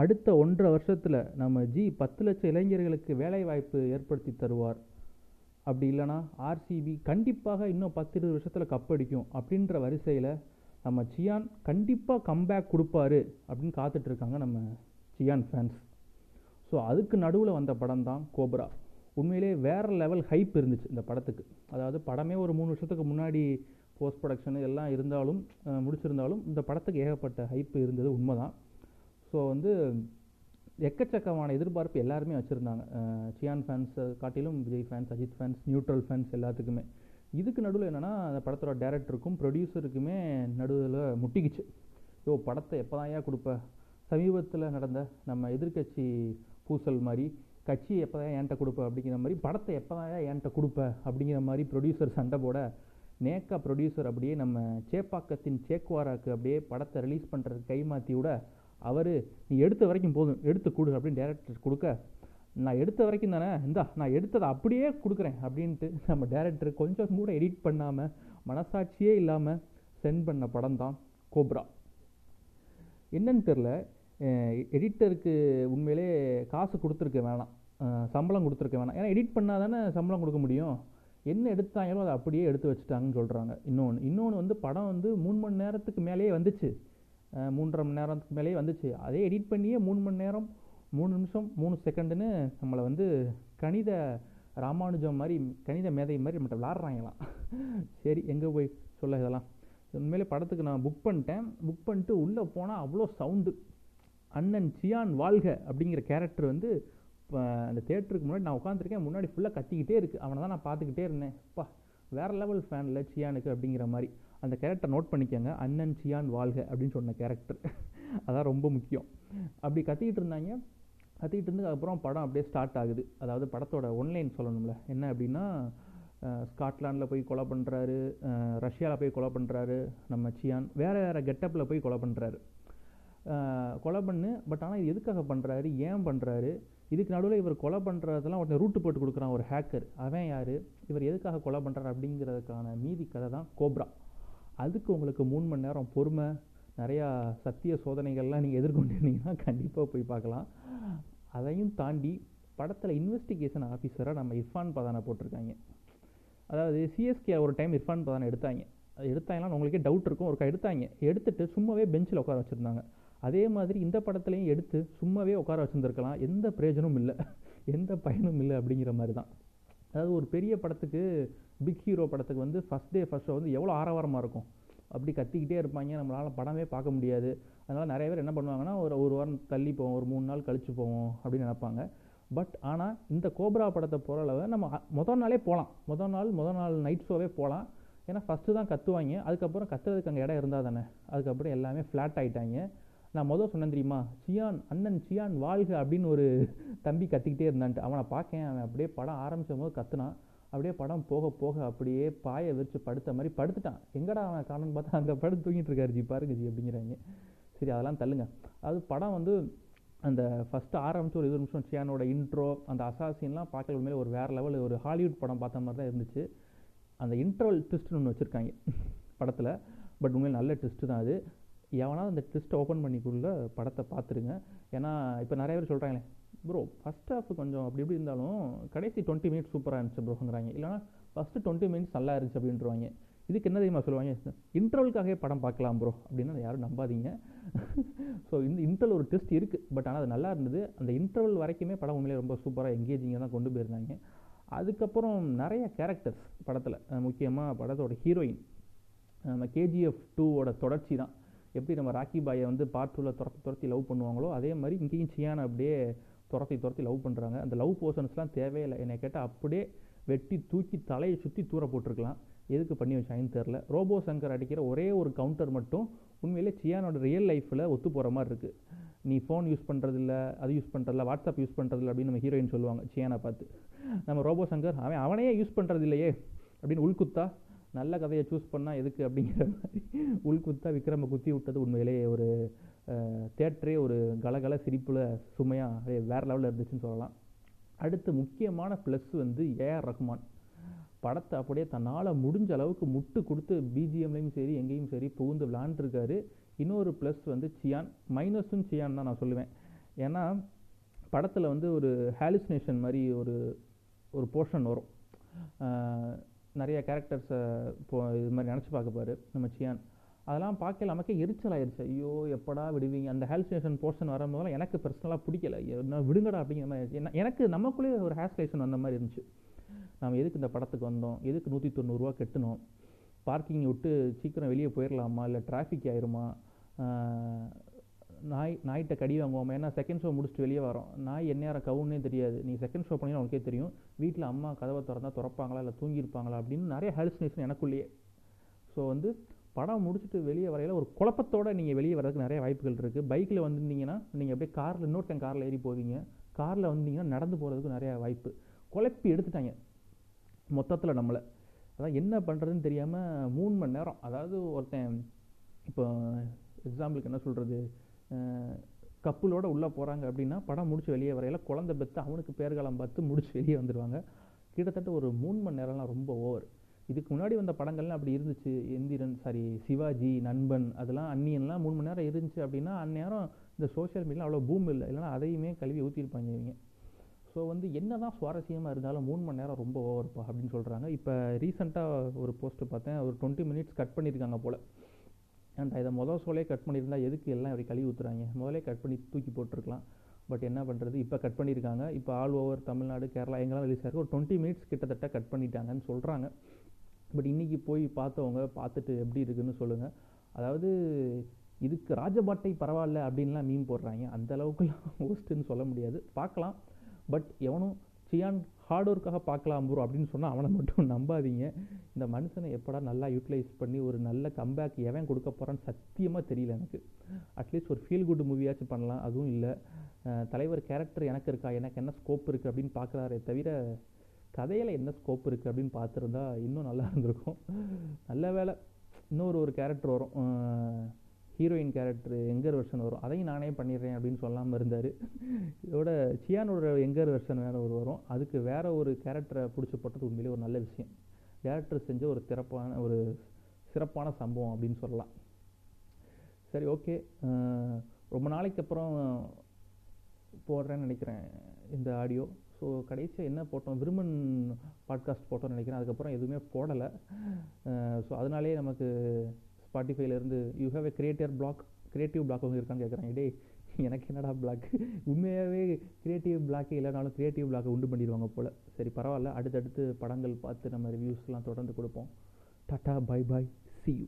அடுத்த ஒன்றரை வருஷத்தில் நம்ம ஜி பத்து லட்சம் இளைஞர்களுக்கு வேலைவாய்ப்பு ஏற்படுத்தி தருவார். அப்படி இல்லைனா ஆர்சிபி கண்டிப்பாக இன்னும் பத்து இருபது வருஷத்தில் கப் அடிக்கும் அப்படின்ற வரிசையில் நம்ம சியான் கண்டிப்பாக கம்பேக் கொடுப்பாரு அப்படின்னு காத்துட்ருக்காங்க நம்ம சியான் ஃபேன்ஸ் ஸோ அதுக்கு நடுவில் வந்த படம் தான் கோப்ரா. உண்மையிலே வேறு லெவல் ஹைப் இருந்துச்சு இந்த படத்துக்கு. அதாவது படமே ஒரு மூணு வருஷத்துக்கு முன்னாடி போஸ்ட் ப்ரொடக்ஷனு எல்லாம் இருந்தாலும் முடிச்சிருந்தாலும் இந்த படத்துக்கு ஏகப்பட்ட ஹைப் இருந்தது உண்மைதான். ஸோ வந்து எக்கச்சக்கமான எதிர்பார்ப்பு எல்லாருமே வச்சுருந்தாங்க. சியான் ஃபேன்ஸை காட்டிலும் Vijay fans Ajith fans neutral fans எல்லாத்துக்குமே. இதுக்கு நடுவில் என்னென்னா அந்த படத்தோட டேரக்டருக்கும் ப்ரொடியூசருக்குமே நடுவில் முட்டிக்கிச்சு. யோ படத்தை எப்போ தான் கொடுப்ப? சமீபத்தில் நடந்த நம்ம எதிர்க்கட்சி பூசல் மாதிரி கட்சி எப்போ தான் என்கிட்ட கொடுப்ப? அப்படிங்கிற மாதிரி படத்தை எப்போ தான் என்கிட்ட கொடுப்ப? அப்படிங்கிற மாதிரி ப்ரொடியூசர் சண்டை போட நேக்கா ப்ரொடியூசர் அப்படியே நம்ம சேப்பாக்கத்தின் சேக்குவாராக்கு அப்படியே படத்தை ரிலீஸ் பண்ணுறதுக்கு கைமாற்றி விட அவர் நீ எடுத்த வரைக்கும் போதும் எடுத்து கொடு அப்படின்னு டேரக்டர் கொடுக்க நான் எடுத்த வரைக்கும் தானே இந்தா நான் எடுத்ததை அப்படியே கொடுக்குறேன் அப்படின்ட்டு நம்ம டேரக்டர் கொஞ்சம் கூட எடிட் பண்ணாமல் மனசாட்சியே இல்லாமல் சென்ட் பண்ண படம் தான் கோப்ரா என்னன்னு தெரில எடிட்டருக்கு உண்மையிலே காசு கொடுத்துருக்க வேணாம். சம்பளம் கொடுத்துருக்க வேணாம். ஏன்னா எடிட் பண்ணால் தானே சம்பளம் கொடுக்க முடியும். என்ன எடுத்தாங்களோ அதை அப்படியே எடுத்து வச்சுட்டாங்கன்னு சொல்கிறாங்க இன்னொன்று இன்னொன்று வந்து படம் வந்து மூணு மணி நேரத்துக்கு மேலேயே வந்துச்சு. மூன்றரை மணி நேரத்துக்கு மேலேயே வந்துச்சு. அதே எடிட் பண்ணியே மூணு மணி நேரம் மூணு நிமிஷம் மூணு செகண்டுன்னு நம்மளை வந்து கணித ராமானுஜம் மாதிரி கணித மேதை மாதிரி நம்மகிட்ட விளாட்றாங்களாம். சரி எங்கே போய் சொல்ல இதெல்லாம்? உண்மையிலே படத்துக்கு நான் புக் பண்ணிட்டேன். புக் பண்ணிட்டு உள்ளே போனால் அவ்வளோ சவுண்டு அண்ணன் சியான் வாழ்க அப்படிங்கிற கேரக்டர் வந்து இப்போ அந்த தேட்டருக்கு முன்னாடி நான் உட்காந்துருக்கேன் முன்னாடி ஃபுல்லாக கத்திக்கிட்டே இருக்குது அவனை தான் நான் பார்த்துக்கிட்டே இருந்தேன். அப்பா வேறு லெவல் ஃபேனில் சியானுக்கு அப்படிங்கிற மாதிரி. அந்த கேரக்டர் நோட் பண்ணிக்கோங்க. அண்ணன் சியான் வாழ்க அப்படின்னு சொன்ன கேரக்டர் அதான் ரொம்ப முக்கியம். அப்படி கத்திக்கிட்டு இருந்தாங்க. கத்திக்கிட்டு இருந்து அப்புறம் படம் அப்படியே ஸ்டார்ட் ஆகுது. அதாவது படத்தோட ஒன்லைன் சொல்லணும்ல. என்ன அப்படின்னா ஸ்காட்லாண்டில் போய் கொலை பண்ணுறாரு ரஷ்யாவில் போய் கொலை பண்ணுறாரு நம்ம சியான். வேறு வேறு கெட்டப்பில் போய் கொலை பண்ணுறாரு கொலை பண்ணு பட் ஆனால் இது எதுக்காக பண்ணுறாரு ஏன் பண்ணுறாரு இதுக்கு நடுவில் இவர் கொலை பண்ணுறதெல்லாம் உடனே ரூட்டு போட்டு கொடுக்குறான் ஒரு ஹேக்கர் அவன் யார்? இவர் எதுக்காக கொலை பண்ணுறாரு அப்படிங்கிறதுக்கான மீதி கதை தான் கோப்ரா. அதுக்கு உங்களுக்கு மூணு மணி நேரம் பொறுமை நிறையா சத்திய சோதனைகள்லாம் நீங்கள் எதிர்கொண்டிருந்தீங்கன்னா கண்டிப்பாக போய் பார்க்கலாம். அதையும் தாண்டி படத்தில் இன்வெஸ்டிகேஷன் ஆஃபீஸராக நம்ம இர்ஃபான் பதானை போட்டிருக்காங்க. அதாவது சிஎஸ்கே ஒரு டைம் இர்ஃபான் பதானை எடுத்தாங்க. அது எடுத்தாங்களான்னு உங்களுக்கே டவுட் இருக்கும். ஒருக்கா எடுத்தாங்க. எடுத்துட்டு சும்மாவே பெஞ்சில் உட்கார வச்சுருந்தாங்க. அதே மாதிரி இந்த படத்துலையும் எடுத்து சும்மாவே உட்கார வச்சுருந்துருக்கலாம். எந்த பிரயோஜனமும் இல்லை. எந்த பயனும் இல்லை அப்படிங்கிற மாதிரி தான். அதாவது ஒரு பெரிய படத்துக்கு பிக் ஹீரோ படத்துக்கு வந்து ஃபஸ்ட் டே ஃபஸ்ட் ஷோ வந்து எவ்வளோ ஆரவாரமாக இருக்கும்? அப்படி கத்திக்கிட்டே இருப்பாங்க. நம்மளால் படமே பார்க்க முடியாது. அதனால் நிறைய பேர் என்ன பண்ணுவாங்கன்னா ஒரு ஒரு வாரம் தள்ளி போவோம் ஒரு மூணு நாள் கழிச்சு போவோம் அப்படின்னு நினைப்பாங்க. பட் ஆனால் இந்த கோப்ரா படத்தை போகிற அளவு நம்ம முதல் நாளே போகலாம் முதல் நாள் முதல் நாள் நைட் ஷோவே போகலாம் ஏன்னா ஃபஸ்ட்டு தான் கத்துவாங்க. அதுக்கப்புறம் கத்துறதுக்கு அங்கே இடம் இருந்தால் தானே? அதுக்கப்புறம் எல்லாமே ஃப்ளாட் ஆகிட்டாங்க நான் மொதல் சொன்னேன் தெரியுமா? சியான் அண்ணன் சியான் வாழ்க அப்படின்னு ஒரு தம்பி கத்திக்கிட்டே இருந்தான்ட்டு. அவனை பார்க்கேன் அவன் அப்படியே படம் ஆரம்பிச்ச போது கத்துனான். அப்படியே படம் போக போக அப்படியே பாயை விரித்து படுத்த மாதிரி படுத்துட்டான். எங்கடா அவன் காரணம் பார்த்தா அங்கே படுத்து தூங்கிட்டு இருக்காரு. ஜி பாருங்க ஜி அப்படிங்கிறாங்க. சரி அதெல்லாம் தள்ளுங்க. அது படம் வந்து அந்த ஃபஸ்ட்டு ஆரம்பித்து ஒரு இருபது நிமிஷம் சியானோட இன்ட்ரோ அந்த அசாசின்லாம் பார்க்கல உண்மையிலே ஒரு வேறு லெவல் ஒரு ஹாலிவுட் படம் பார்த்த மாதிரி தான் இருந்துச்சு. அந்த இன்ட்ரோல் ட்விஸ்ட்னு ஒன்று வச்சுருக்காங்க படத்தில். பட் உண்மையில் நல்ல ட்விஸ்ட்டு தான் அது. எவனாவது அந்த ட்விஸ்ட்டை ஓப்பன் பண்ணிக்குள்ள படத்தை பார்த்துருங்க. ஏன்னா இப்போ நிறைய பேர் சொல்கிறாங்களே ப்ரோ ஃபஸ்ட் ஹாஃப் கொஞ்சம் அப்படி இப்படி இருந்தாலும் கடைசி டுவெண்ட்டி மினிட்ஸ் சூப்பராக இருந்துச்சு ப்ரோங்கிறாங்க. இல்லைனா ஃபஸ்ட்டு டுவெண்ட்டி மினிட்ஸ் நல்லா இருந்துச்சு அப்படின்றவாங்க. இதுக்கு என்ன தெரியுமா சொல்லுவாங்க? இன்டர்வலுக்காகவே படம் பார்க்கலாம் ப்ரோ அப்படின்னு அதை யாரும் நம்பாதீங்க. ஸோ இந்த இன்டர்வல் ஒரு டெஸ்ட் இருக்குது பட் ஆனால் அது நல்லா இருந்தது. அந்த இன்டர்வல் வரைக்குமே படம் உண்மையிலே ரொம்ப சூப்பராக எங்கேஜிங்காக தான் கொண்டு போயிருந்தாங்க. அதுக்கப்புறம் நிறைய கேரக்டர்ஸ் படத்தில். முக்கியமாக படத்தோட ஹீரோயின் நம்ம கேஜிஎஃப் டூவோட தொடர்ச்சி தான். எப்படி நம்ம ராக்கி பாயை வந்து பார்ட் டூவில் துரத்தி துரத்தி லவ் பண்ணுவாங்களோ அதே மாதிரி இங்கேயும் சியானை அப்படியே துரத்தி துரத்தி லவ் பண்ணுறாங்க அந்த லவ் போர்ஷன்ஸ்லாம் தேவையில்லை. என்னை கேட்டால் அப்படியே வெட்டி தூக்கி தலையை சுற்றி தூர போட்டிருக்கலாம். எதுக்கு பண்ணி வச்சாங்கன்னு தெரில ரோபோ சங்கர் அடிக்கிற ஒரே ஒரு கவுண்டர் மட்டும் உண்மையிலே சியானோட ரியல் லைஃப்பில் ஒத்து போகிற மாதிரி இருக்குது நீ ஃபோன் யூஸ் பண்ணுறதில்ல அது யூஸ் பண்ணுறதில்ல வாட்ஸ்அப் யூஸ் பண்ணுறதில்ல அப்படின்னு நம்ம ஹீரோயின் சொல்லுவாங்க சியானை பார்த்து. நம்ம ரோபோ சங்கர் அவன் அவனையே யூஸ் பண்ணுறது இல்லையே அப்படின்னு உள்குத்தா நல்ல கதையை சூஸ் பண்ணால் எதுக்கு அப்படிங்கிற மாதிரி உள்குத்தா விக்ரம குத்தி விட்டது உண்மையிலேயே ஒரு தேட்டரே ஒரு கலகல சிரிப்பில் சுமையாக வேறு லெவலில் இருந்துச்சுன்னு சொல்லலாம். அடுத்து முக்கியமான ப்ளஸ் வந்து ஏஆர் ரஹ்மான் படத்தை அப்படியே தன்னால் முடிஞ்ச அளவுக்கு முட்டு கொடுத்து பிஜிஎம்லையும் சரி எங்கேயும் சரி புகுந்து விளாண்டுருக்காரு இன்னொரு ப்ளஸ் வந்து சியான். மைனஸும் சியான் தான் நான் சொல்லுவேன். ஏன்னா படத்தில் வந்து ஒரு ஹாலுசினேஷன் மாதிரி ஒரு ஒரு போர்ஷன் வரும். நிறைய கேரக்டர்ஸை இப்போ இது மாதிரி நினச்சி பார்க்கப்பாரு நம்ம சியான். அதெல்லாம் பார்க்கல நமக்கே எரிச்சல் ஆயிடுச்சு ஐயோ எப்படா விடுவீங்க? அந்த ஹாலுசினேஷன் போர்ஷன் வரும்போதெல்லாம் எனக்கு பர்சனலாக பிடிக்கல. என்ன விடுங்கடா அப்படிங்கிற மாதிரி என்ன- எனக்கு நமக்குள்ளே ஒரு ஹாஸ்லேஷன் வந்த மாதிரி இருந்துச்சு. நாம் எதுக்கு இந்த படத்துக்கு வந்தோம்? எதுக்கு நூற்றி தொண்ணூறுரூவா கட்டணும் பார்க்கிங் விட்டு சீக்கிரம் வெளியே போயிடலாமா இல்லை டிராஃபிக் ஆயிருமா? நாய் நாய்கிட்ட கடி வாங்குவோமா? ஏன்னா செகண்ட் ஷோ முடிச்சுட்டு வெளியே வரோம். நாய் என்ன நேரம் கவுன்னே தெரியாது. நீ செகண்ட் ஷோ பண்ணீங்கன்னா உனக்கே தெரியும். வீட்டில் அம்மா கதவை திறந்தால் திறப்பாங்களா? இல்லை தூங்கியிருப்பாங்களா? அப்படின்னு நிறைய ஹாலுசினேஷன் எனக்குள்ளேயே. ஸோ வந்து படம் முடிச்சுட்டு வெளியே வரையில ஒரு குழப்பத்தோடு நீங்கள் வெளியே வரதுக்கு நிறைய வாய்ப்புகள் இருக்குது பைக்கில் வந்துருந்தீங்கன்னா நீங்கள் அப்படியே காரில் இன்னொருத்தன் காரில் ஏறி போவீங்க. காரில் வந்தீங்கன்னா நடந்து போகிறதுக்கு நிறையா வாய்ப்பு. குழப்பி எடுத்துட்டாங்க. மொத்தத்தில் நம்மளை. அதான் என்ன பண்ணுறதுன்னு தெரியாமல் மூணு மணி நேரம். அதாவது ஒருத்தன் இப்போ எக்ஸாம்பிளுக்கு என்ன சொல்கிறது கப்புலோட உள்ளே போகிறாங்க அப்படின்னா படம் முடிச்சு வெளியே வரையில் குழந்த பெற்று அவனுக்கு பேர்காலம் பார்த்து முடிச்சு வெளியே வந்துடுவாங்க. கிட்டத்தட்ட ஒரு மூணு மணி நேரம்லாம் ரொம்ப ஓவர் இதுக்கு முன்னாடி வந்த படங்கள்லாம் அப்படி இருந்துச்சு. எந்திரன் சாரி சிவாஜி நண்பன் அதெல்லாம் அந்நியன்லாம் மூணு மணி நேரம் இருந்துச்சு அப்படின்னா அந்நேரம் இந்த சோஷியல் மீடியா அவ்வளோ பூம் இல்லை. இல்லைனா அதையுமே கழுவி ஊற்றிருப்பாங்க இவங்க. ஸோ வந்து என்னதான் சுவாரஸ்யமாக இருந்தாலும் மூணு மணி நேரம் ரொம்ப ஓவர்ப்பா அப்படின்னு சொல்கிறாங்க இப்போ ரீசெண்டாக ஒரு போஸ்ட்டு பார்த்தேன். ஒரு டுவெண்ட்டி மினிட்ஸ் கட் பண்ணியிருக்காங்க போல். ஏன்டா இதை மொதல் சோலே கட் பண்ணியிருந்தால் எதுக்கு எல்லாம் இப்படி கழுவி ஊற்றுறாங்க முதலே கட் பண்ணி தூக்கி போட்டிருக்கலாம். பட் என்ன பண்ணுறது இப்போ கட் பண்ணியிருக்காங்க. இப்போ ஆல் ஓவர் தமிழ்நாடு கேரளா எங்கெல்லாம் ரிலீஸ் ஆகிருக்கு ஒரு டுவெண்ட்டி மினிட்ஸ் கிட்டத்தட்ட கட் பண்ணிட்டாங்கன்னு சொல்கிறாங்க பட் இன்றைக்கி போய் பார்த்தவங்க பார்த்துட்டு எப்படி இருக்குன்னு சொல்லுங்கள் அதாவது இதுக்கு ராஜபாட்டை பரவாயில்ல அப்படின்லாம் மீன் போடுறாங்க. அந்த அளவுக்குலாம் ஒஸ்ட்டுன்னு சொல்ல முடியாது. பார்க்கலாம். பட் எவனும் சியான் ஹார்ட் ஒர்க்காக பார்க்கலாம் ப்ரோ அப்படின்னு சொன்னால் அவனை மட்டும் நம்பாதீங்க. இந்த மனுஷனை எப்படா நல்லா யூட்டிலைஸ் பண்ணி ஒரு நல்ல கம்பேக் எவன் கொடுக்க போகிறான்னு சத்தியமாக தெரியல எனக்கு. அட்லீஸ்ட் ஒரு ஃபீல் குட் மூவியாச்சும் பண்ணலாம் அதுவும் இல்லை. தலைவர் கேரக்டர் எனக்கு இருக்கா? எனக்கு என்ன ஸ்கோப் இருக்குது அப்படின்னு பார்க்குறாரே தவிர கதையில் என்ன ஸ்கோப் இருக்குது அப்படின்னு பார்த்துருந்தா இன்னும் நல்லா இருந்திருக்கும். நல்ல வேலை இன்னொரு ஒரு கேரக்டர் வரும். ஹீரோயின் கேரக்டர் எங்கர் வெர்ஷன் வரும். அதையும் நானே பண்ணிடுறேன் அப்படின்னு சொல்லாமல் இருந்தார். இதோட சியானோட எங்கர் வெர்ஷன் வேறு ஒரு வரும். அதுக்கு வேறு ஒரு கேரக்டரை பிடிச்சி போட்டது உண்மையிலே ஒரு நல்ல விஷயம். டேரக்டர் செஞ்ச ஒரு சிறப்பான ஒரு சிறப்பான சம்பவம் அப்படின்னு சொல்லலாம். சரி ஓகே ரொம்ப நாளைக்கு அப்புறம் போடுறேன்னு நினைக்கிறேன் இந்த ஆடியோ ஸோ கடைசியாக என்ன போட்டோம்? விருமன் பாட்காஸ்ட் போட்டோம்னு நினைக்கிறேன். அதுக்கப்புறம் எதுவுமே போடலை. ஸோ அதனாலே நமக்கு ஸ்பாட்டிஃபைலேருந்து you have a creator block creative block வந்து இருக்கான்னு கேட்குறாங்க டே எனக்கு என்னடா பிளாக் உண்மையாகவே கிரியேட்டிவ் பிளாக்கே இல்லைனாலும் கிரியேட்டிவ் பிளாக்கை உண்டு பண்ணிடுவாங்க போல். சரி பரவாயில்ல. அடுத்தடுத்து படங்கள் பார்த்து நம்ம ரிவ்யூஸ்லாம் தொடர்ந்து கொடுப்போம். Tata bye bye see you